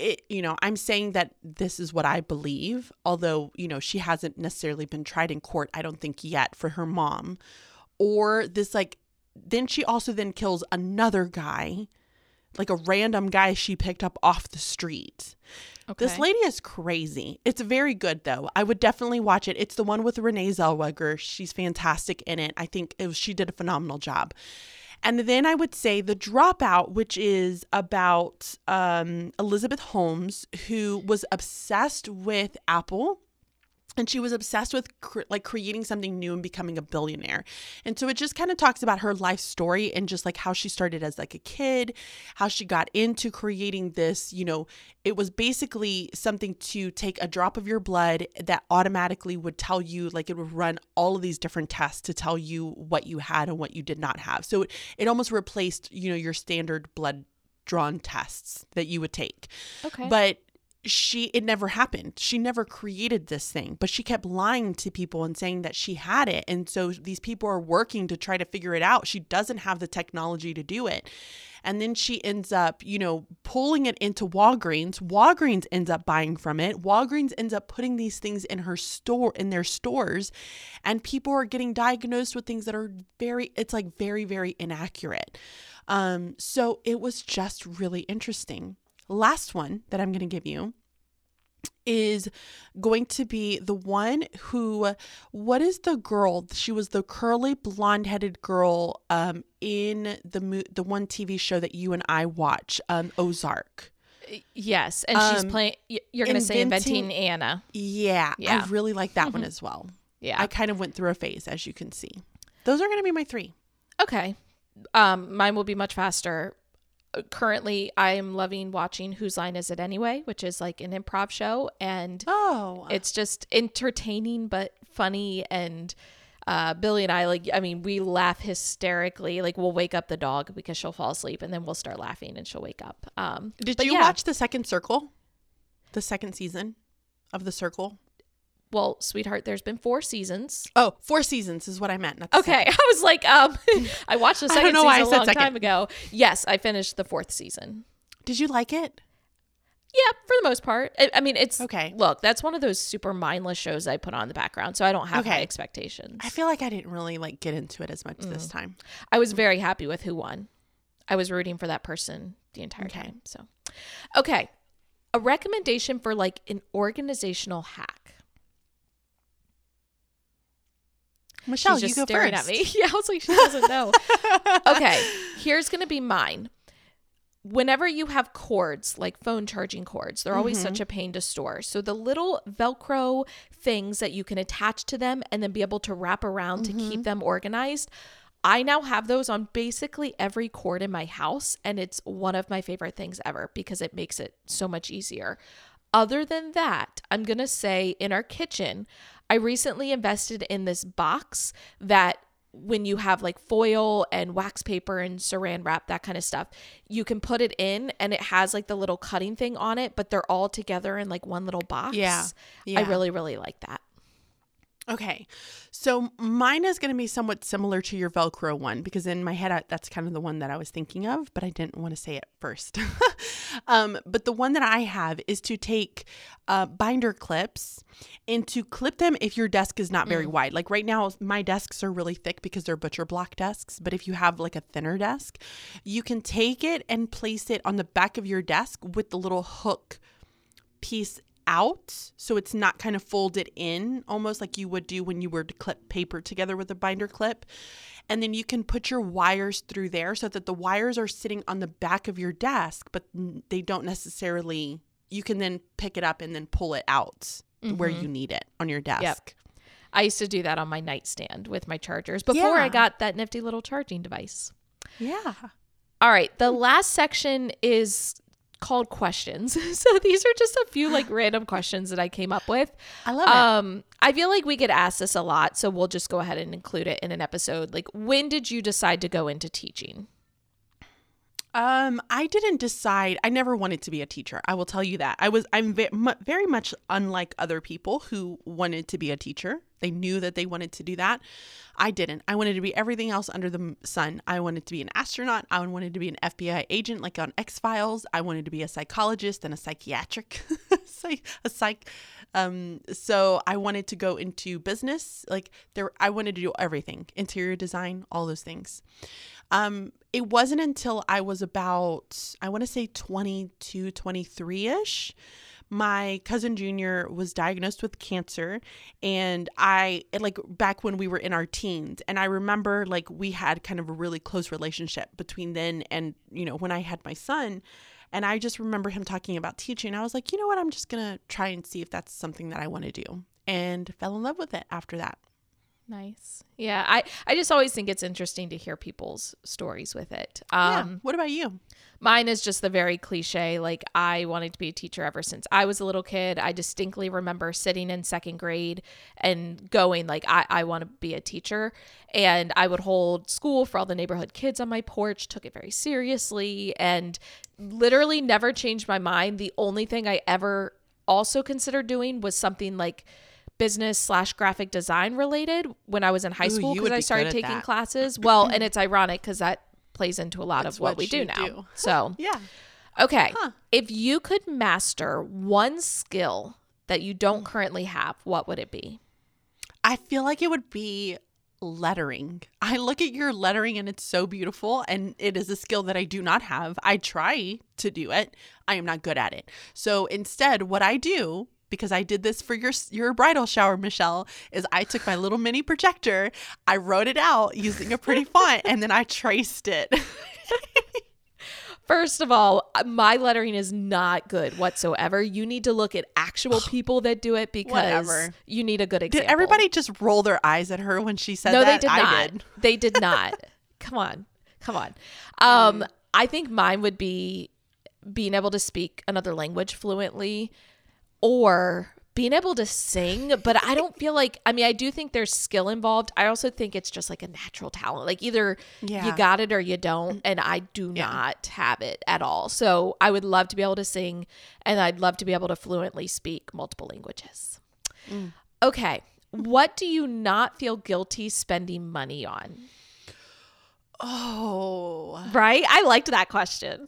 it you know i'm saying that this is what i believe although you know she hasn't necessarily been tried in court i don't think yet for her mom or this like then she also then kills another guy like a random guy she picked up off the street. Okay. this lady is crazy. It's very good though. I would definitely watch it. It's the one with renee zellweger. She's fantastic in it. I think it was, she did a phenomenal job. And then I would say The Dropout, which is about um, Elizabeth Holmes, who was obsessed with Apple. And she was obsessed with cr- like creating something new and becoming a billionaire. And so it just kind of talks about her life story and just like how she started as like a kid, how she got into creating this, you know, it was basically something to take a drop of your blood that automatically would tell you like it would run all of these different tests to tell you what you had and what you did not have. So it, it almost replaced, you know, your standard blood drawn tests that you would take. okay. But she it never happened. She never created this thing, but she kept lying to people and saying that she had it. And so these people are working to try to figure it out. She doesn't have the technology to do it. And then she ends up, you know, pulling it into Walgreens. Walgreens ends up buying from it. Walgreens ends up putting these things in her store in their stores and people are getting diagnosed with things that are very it's like very very inaccurate. Um so it was just really interesting last one that I'm going to give you is going to be the one who what is the girl she was the curly blonde-headed girl um in the mo- the one TV show that you and I watch um Ozark yes, and she's um, playing. You're gonna say inventing- inventing Anna. yeah, Yeah. I really like that one as well Yeah. I kind of went through a phase as you can see those are going to be my 3 Okay. Um, mine will be much faster. Currently, I am loving watching Whose Line Is It Anyway, which is like an improv show, and oh it's just entertaining but funny. And uh, Billy and I, like, I mean, we laugh hysterically. Like, we'll wake up the dog because she'll fall asleep, and then we'll start laughing, and she'll wake up. Um, did you yeah. watch the second circle the second season of the circle Well, sweetheart, there's been four seasons. oh four seasons is what I meant Okay, I was like, um, I watched the second season a said long second. time ago. Yes, I finished the fourth season. Did you like it? Yeah, for the most part. I, I mean, it's Okay. Look, that's one of those super mindless shows I put on in the background, so I don't have high expectations. I feel like I didn't really like get into it as much this time. I was very happy with who won. I was rooting for that person the entire Okay. time. So, okay, a recommendation for like an organizational hack. Michelle, She's just you go staring first. at me. Yeah, I was like, she doesn't know. okay, here's gonna be mine. Whenever you have cords, like phone charging cords, they're always Mm-hmm. such a pain to store. So the little Velcro things that you can attach to them and then be able to wrap around to Mm-hmm. keep them organized. I now have those on basically every cord in my house, and it's one of my favorite things ever because it makes it so much easier. Other than that, I'm going to say in our kitchen, I recently invested in this box that when you have like foil and wax paper and saran wrap, that kind of stuff, you can put it in and it has like the little cutting thing on it, but they're all together in like one little box. Yeah. yeah. I really, really like that. Okay. So mine is going to be somewhat similar to your Velcro one because in my head, I, that's kind of the one that I was thinking of, but I didn't want to say it first. um, but the one that I have is to take uh, binder clips and to clip them if your desk is not very wide. Like right now, my desks are really thick because they're butcher block desks. But if you have like a thinner desk, you can take it and place it on the back of your desk with the little hook piece out so it's not kind of folded in almost like you would do when you were to clip paper together with a binder clip. And then you can put your wires through there so that the wires are sitting on the back of your desk but they don't necessarily you can then pick it up and then pull it out where mm-hmm. you need it on your desk. I used to do that on my nightstand with my chargers before I got that nifty little charging device. yeah. All right, the last section is called questions. so these are just a few like random questions that I came up with. I love Um, I feel like we get asked this a lot, so we'll just go ahead and include it in an episode. Like, when did you decide to go into teaching? Um, I didn't decide. I never wanted to be a teacher. I will tell you that. I was. I'm very much unlike other people who wanted to be a teacher. They knew that they wanted to do that. I didn't. I wanted to be everything else under the sun. I wanted to be an astronaut. I wanted to be an FBI agent, like on X Files. I wanted to be a psychologist and a psychiatric, a psych. Um, so I wanted to go into business. Like there, I wanted to do everything, interior design, all those things. Um, it wasn't until I was about, I want to say 22, 23 ish. My cousin Junior was diagnosed with cancer, and I, like, back when we were in our teens, and I remember, like, we had kind of a really close relationship between then and, you know, when I had my son. And I just remember him talking about teaching. I was like, you know what? I'm just going to try and see if that's something that I want to do. And fell in love with it after that. Nice. Yeah, I I just always think it's interesting to hear people's stories with it. yeah. Um What about you? mine is just the very cliche like I wanted to be a teacher ever since I was a little kid. I distinctly remember sitting in second grade and going like I I want to be a teacher and I would hold school for all the neighborhood kids on my porch, took it very seriously and literally never changed my mind. The only thing I ever also considered doing was something like business slash graphic design related when I was in high Ooh, school because I started taking classes. Well, and it's ironic because that plays into a lot That's of what, what we do now. do. So, Yeah. okay. Huh. If you could master one skill that you don't Mm. currently have, what would it be? I feel like it would be lettering. I look at your lettering and it's so beautiful and it is a skill that I do not have. I try to do it. I am not good at it. So instead what I do because I did this for your your bridal shower, Michelle, is I took my little mini projector, I wrote it out using a pretty font and then I traced it. First of all, uh, my lettering is not good whatsoever. You need to look at actual people that do it because Whatever. you need a good example. Did everybody just roll their eyes at her when she said no, that? they did I not. did. They did not. come on, come on. Um, I think mine would be being able to speak another language fluently, or being able to sing. But I don't feel like. I mean, I do think there's skill involved. I also think it's just like a natural talent. Like either Yeah. you got it or you don't, and I do Yeah. not have it at all. So I would love to be able to sing, and I'd love to be able to fluently speak multiple languages. Mm. Okay. What do you not feel guilty spending money on? Oh. Right? I liked that question.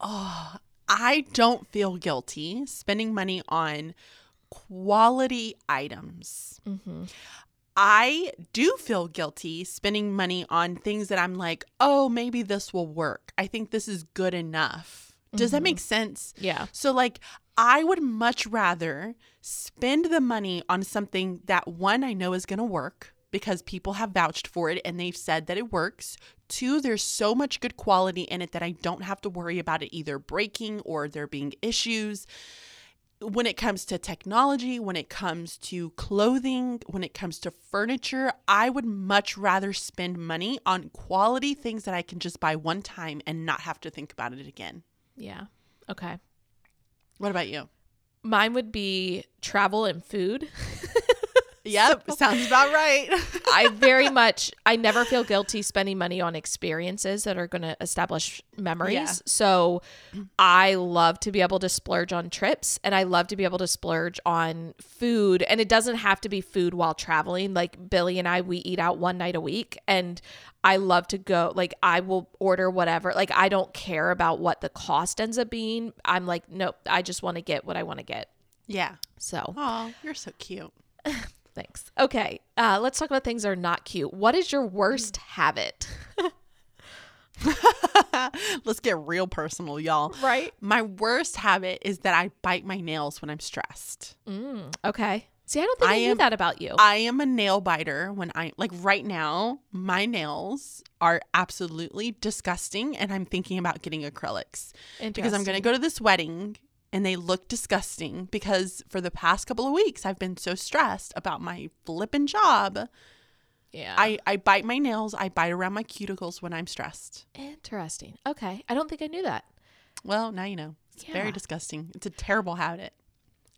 Oh, I don't feel guilty spending money on quality items. Mm-hmm. I do feel guilty spending money on things that I'm like, oh, maybe this will work. I think this is good enough. Does that Mhm. make sense? Yeah. So, like, I would much rather spend the money on something that one, I know is going to work because people have vouched for it and they've said that it works. Two, there's so much good quality in it that I don't have to worry about it either breaking or there being issues. When it comes to technology, when it comes to clothing, when it comes to furniture, I would much rather spend money on quality things that I can just buy one time and not have to think about it again. Yeah. Okay. What about you? Mine would be travel and food. Yep, sounds about right. I very much I never feel guilty spending money on experiences that are going to establish memories. Yeah. So I love to be able to splurge on trips and I love to be able to splurge on food and it doesn't have to be food while traveling. Like Billy and I we eat out one night a week and I love to go like I will order whatever. Like I don't care about what the cost ends up being. I'm like nope, I just want to get what I want to get. yeah. So, Oh, you're so cute. Thanks. Okay, uh, let's talk about things that are not cute. What is your worst habit? Let's get real personal, y'all. Right. My worst habit is that I bite my nails when I'm stressed. Mm, okay. See, I don't think I, I knew am- that about you. I am a nail biter when I like right now, my nails are absolutely disgusting and I'm thinking about getting acrylics because I'm going to go to this wedding and they look disgusting because for the past couple of weeks I've been so stressed about my flipping job. Yeah. I I bite my nails, I bite around my cuticles when I'm stressed. Interesting. Okay. I don't think I knew that. Well, now you know. It's very disgusting. It's a terrible habit.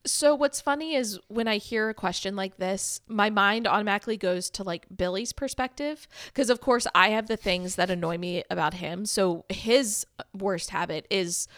So what's funny is when I hear a question like this, my mind automatically goes to like Billy's perspective because of course I have the things that annoy me about him. So his uh, worst habit is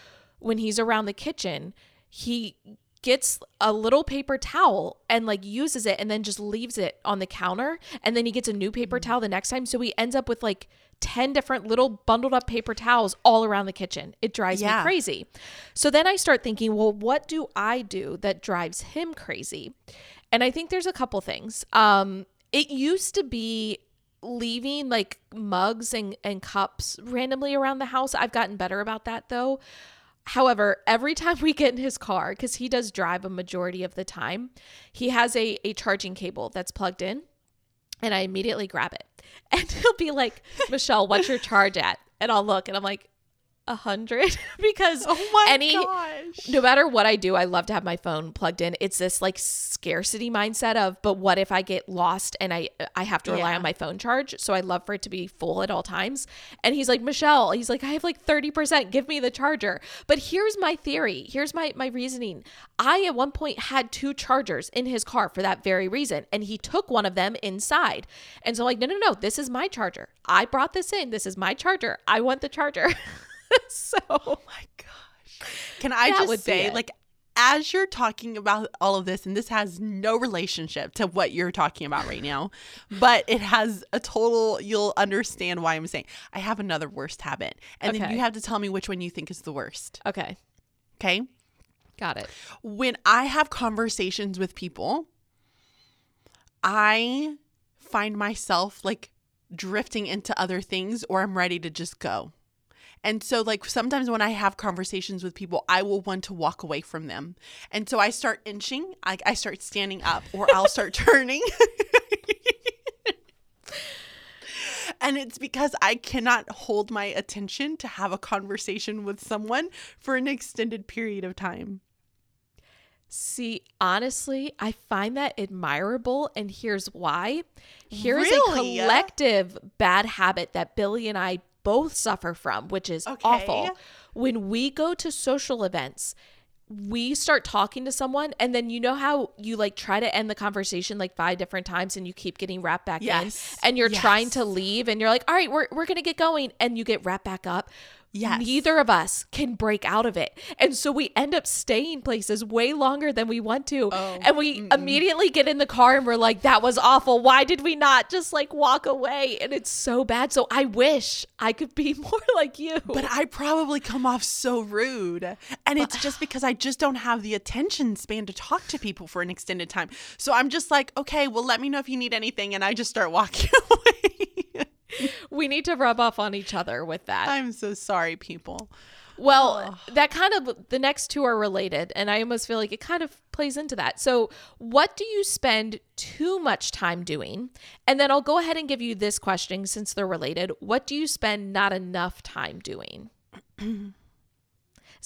when he's around the kitchen, he gets a little paper towel and like uses it and then just leaves it on the counter and then he gets a new paper towel the next time so he ends up with like 10 different little bundled up paper towels all around the kitchen. It drives Yeah. me crazy. So then I start thinking, well, what do I do that drives him crazy? And I think there's a couple things. Um, it used to be leaving like mugs and, and cups randomly around the house. I've gotten better about that though. However, every time we get in his car, because he does drive a majority of the time, he has a, a charging cable that's plugged in and I immediately grab it. And he'll be like, Michelle, what's your charge at? And I'll look and I'm like, a hundred because Oh my any gosh. no matter what I do, I love to have my phone plugged in. It's this like scarcity mindset of, but what if I get lost and I I have to rely Yeah. on my phone charge? So I love for it to be full at all times. And he's like, Michelle, he's like, I have like 30%. Give me the charger. But here's my theory. Here's my my reasoning. I at one point had two chargers in his car for that very reason. And he took one of them inside. And so I'm like, no, no, no, this is my charger. I brought this in. This is my charger. I want the charger. so oh my gosh. Can I That just say, like, as you're talking about all of this, and this has no relationship to what you're talking about right now, but it has a total, you'll understand why I'm saying I have another worst habit. And then you have to tell me which one you think is the worst. okay. Okay. Got it. When I have conversations with people, I find myself like drifting into other things or I'm ready to just go. And so, like, sometimes when I have conversations with people, I will want to walk away from them. And so I start inching, I, I start standing up, or I'll start turning. and it's because I cannot hold my attention to have a conversation with someone for an extended period of time. See, honestly, I find that admirable, and here's why. Here's Really? a collective bad habit that Billy and I both suffer from, which is Okay. awful. When we go to social events, we start talking to someone, and then you know how you like try to end the conversation like five different times and you keep getting wrapped back Yes. in, and you're trying to leave, and you're like, all right, we're, we're gonna get going, and you get wrapped back up. Yes. Neither of us can break out of it. And so we end up staying places way longer than we want to. Oh, and we immediately get in the car and we're like, that was awful. Why did we not just like walk away? And it's so bad. So I wish I could be more like you. But I probably come off so rude. And it's just because I just don't have the attention span to talk to people for an extended time. So I'm just like, okay, well, let me know if you need anything. And I just start walking away. We need to rub off on each other with that. I'm so sorry, people. Well, that kind of the next two are related, and I almost feel like it kind of plays into that. So, what do you spend too much time doing? And then I'll go ahead and give you this question since they're related. What do you spend not enough time doing? this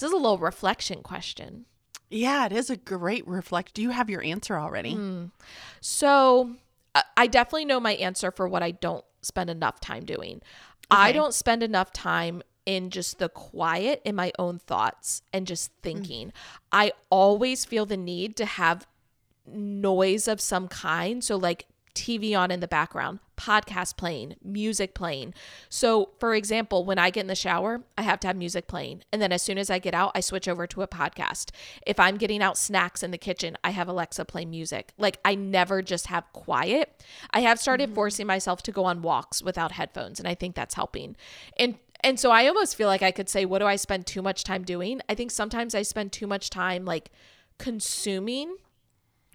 is a little reflection question. Yeah, it is a great reflect. Do you have your answer already? Hmm. So, I- I definitely know my answer for what I don't spend enough time doing. I don't spend enough time in just the quiet in my own thoughts and just Mm. thinking. I always feel the need to have noise of some kind. So, like TV on in the background, podcast playing, music playing. So, for example, when I get in the shower, I have to have music playing. And then as soon as I get out, I switch over to a podcast. If I'm getting out snacks in the kitchen, I have Alexa play music. Like, I never just have quiet. I have started mm-hmm. forcing myself to go on walks without headphones, and I think that's helping. And and so I almost feel like I could say, what do I spend too much time doing? I think sometimes I spend too much time like consuming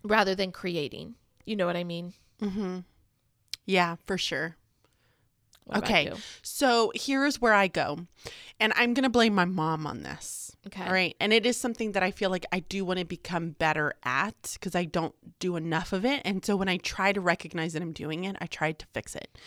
rather than creating. You know what I mean? Mm-hmm. Yeah, for sure. What okay. So here's where I go. And I'm going to blame my mom on this. Okay. All right. And it is something that I feel like I do want to become better at because I don't do enough of it. And so when I try to recognize that I'm doing it, I try to fix it.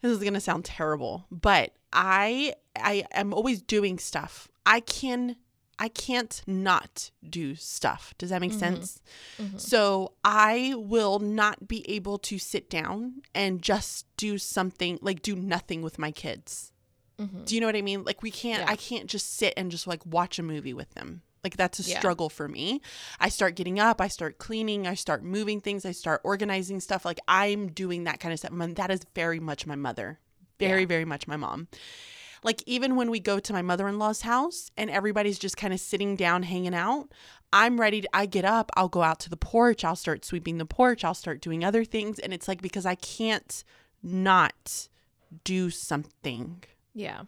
This is going to sound terrible, but I I am always doing stuff. I can I can't not do stuff. Does that make mm-hmm. sense? Mm-hmm. So I will not be able to sit down and just do something like do nothing with my kids. Mm-hmm. Do you know what I mean? Like we can't Yeah. I can't just sit and just like watch a movie with them. Like that's a Yeah. struggle for me. I start getting up, I start cleaning, I start moving things, I start organizing stuff. Like I'm doing that kind of stuff. And that is very much my mother. Very, Yeah. very much my mom. Like even when we go to my mother-in-law's house and everybody's just kind of sitting down hanging out, I'm ready to I get up, I'll go out to the porch, I'll start sweeping the porch, I'll start doing other things and it's like because I can't not do something. Yeah.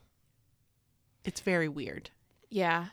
It's very weird. Yeah.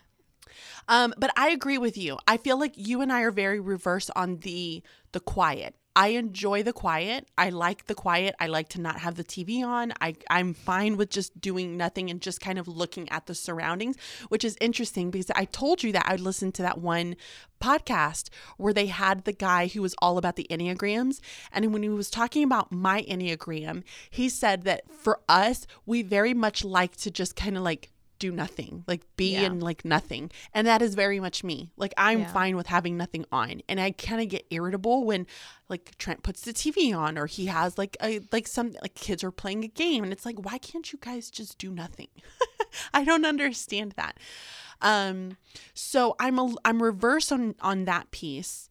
Um, but I agree with you. I feel like you and I are very reverse on the the quiet. I enjoy the quiet. I like the quiet. I like to not have the TV on. I I'm fine with just doing nothing and just kind of looking at the surroundings, which is interesting because I told you that I'd listened to that one podcast where they had the guy who was all about the enneagrams and when he was talking about my enneagram, he said that for us, we very much like to just kind of like do nothing, like be Yeah. in like nothing. And that is very much me. Like I'm Yeah. fine with having nothing on. And I kind of get irritable when like Trent puts the TV on or he has like a like some like kids are playing a game and it's like why can't you guys just do nothing? I don't understand that. Um so I'm a I'm reverse on on that piece.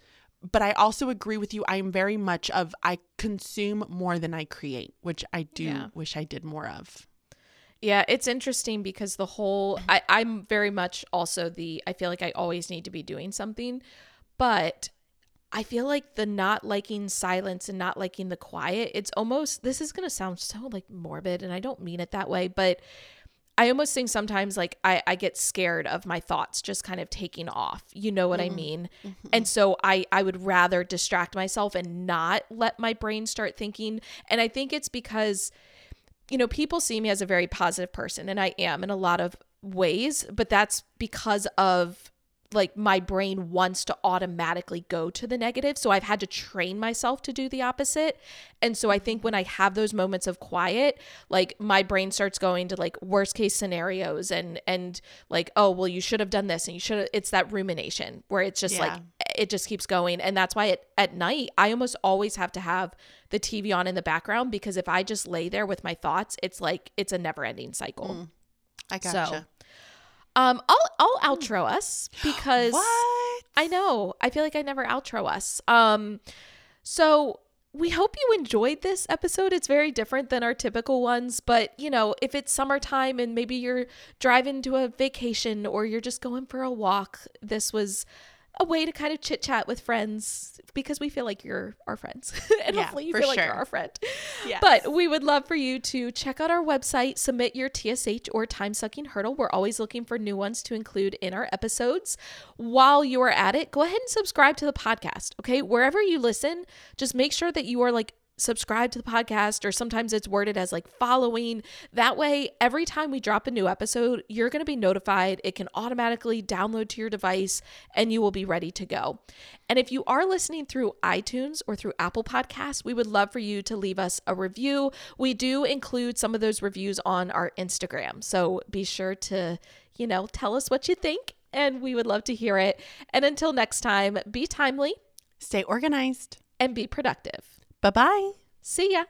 But I also agree with you. I am very much of I consume more than I create, which I do Yeah. wish I did more of. Yeah, it's interesting because the whole I, I'm very much also the I feel like I always need to be doing something, but I feel like the not liking silence and not liking the quiet, it's almost this is gonna sound so like morbid and I don't mean it that way, but I almost think sometimes like I, I get scared of my thoughts just kind of taking off. You know what I mm-hmm. mean? Mm-hmm. And so I, I would rather distract myself and not let my brain start thinking. And I think it's because you know, people see me as a very positive person, and I am in a lot of ways, but that's because of like my brain wants to automatically go to the negative. So I've had to train myself to do the opposite. And so I think when I have those moments of quiet, like my brain starts going to like worst case scenarios and and like, oh, well, you should have done this and you should have it's that rumination where it's just like it just keeps going and that's why at, at night i almost always have to have the tv on in the background because if i just lay there with my thoughts it's like it's a never ending cycle mm. I so gotcha. Um i'll i'll outro us because what? i know i feel like i never outro us um so we hope you enjoyed this episode. It's very different than our typical ones, but you know, if it's summertime and maybe you're driving to a vacation or you're just going for a walk, this was a way to kind of chit chat with friends because we feel like you're our friends and Yeah, hopefully you feel like you're our friend. Yes. But we would love for you to check out our website, submit your TSH or time sucking hurdle. We're always looking for new ones to include in our episodes. While you are at it, go ahead and subscribe to the podcast. Okay. Wherever you listen, just make sure that you are like subscribe to the podcast or sometimes it's worded as like following. That way every time we drop a new episode you're going to be notified. It can automatically download to your device and you will be ready to go. And if you are listening through iTunes or through Apple Podcasts we would love for you to leave us a review. We do include some of those reviews on our Instagram so be sure to you know tell us what you think and we would love to hear it. And until next time be timely. Stay organized. and be productive Bye bye. see ya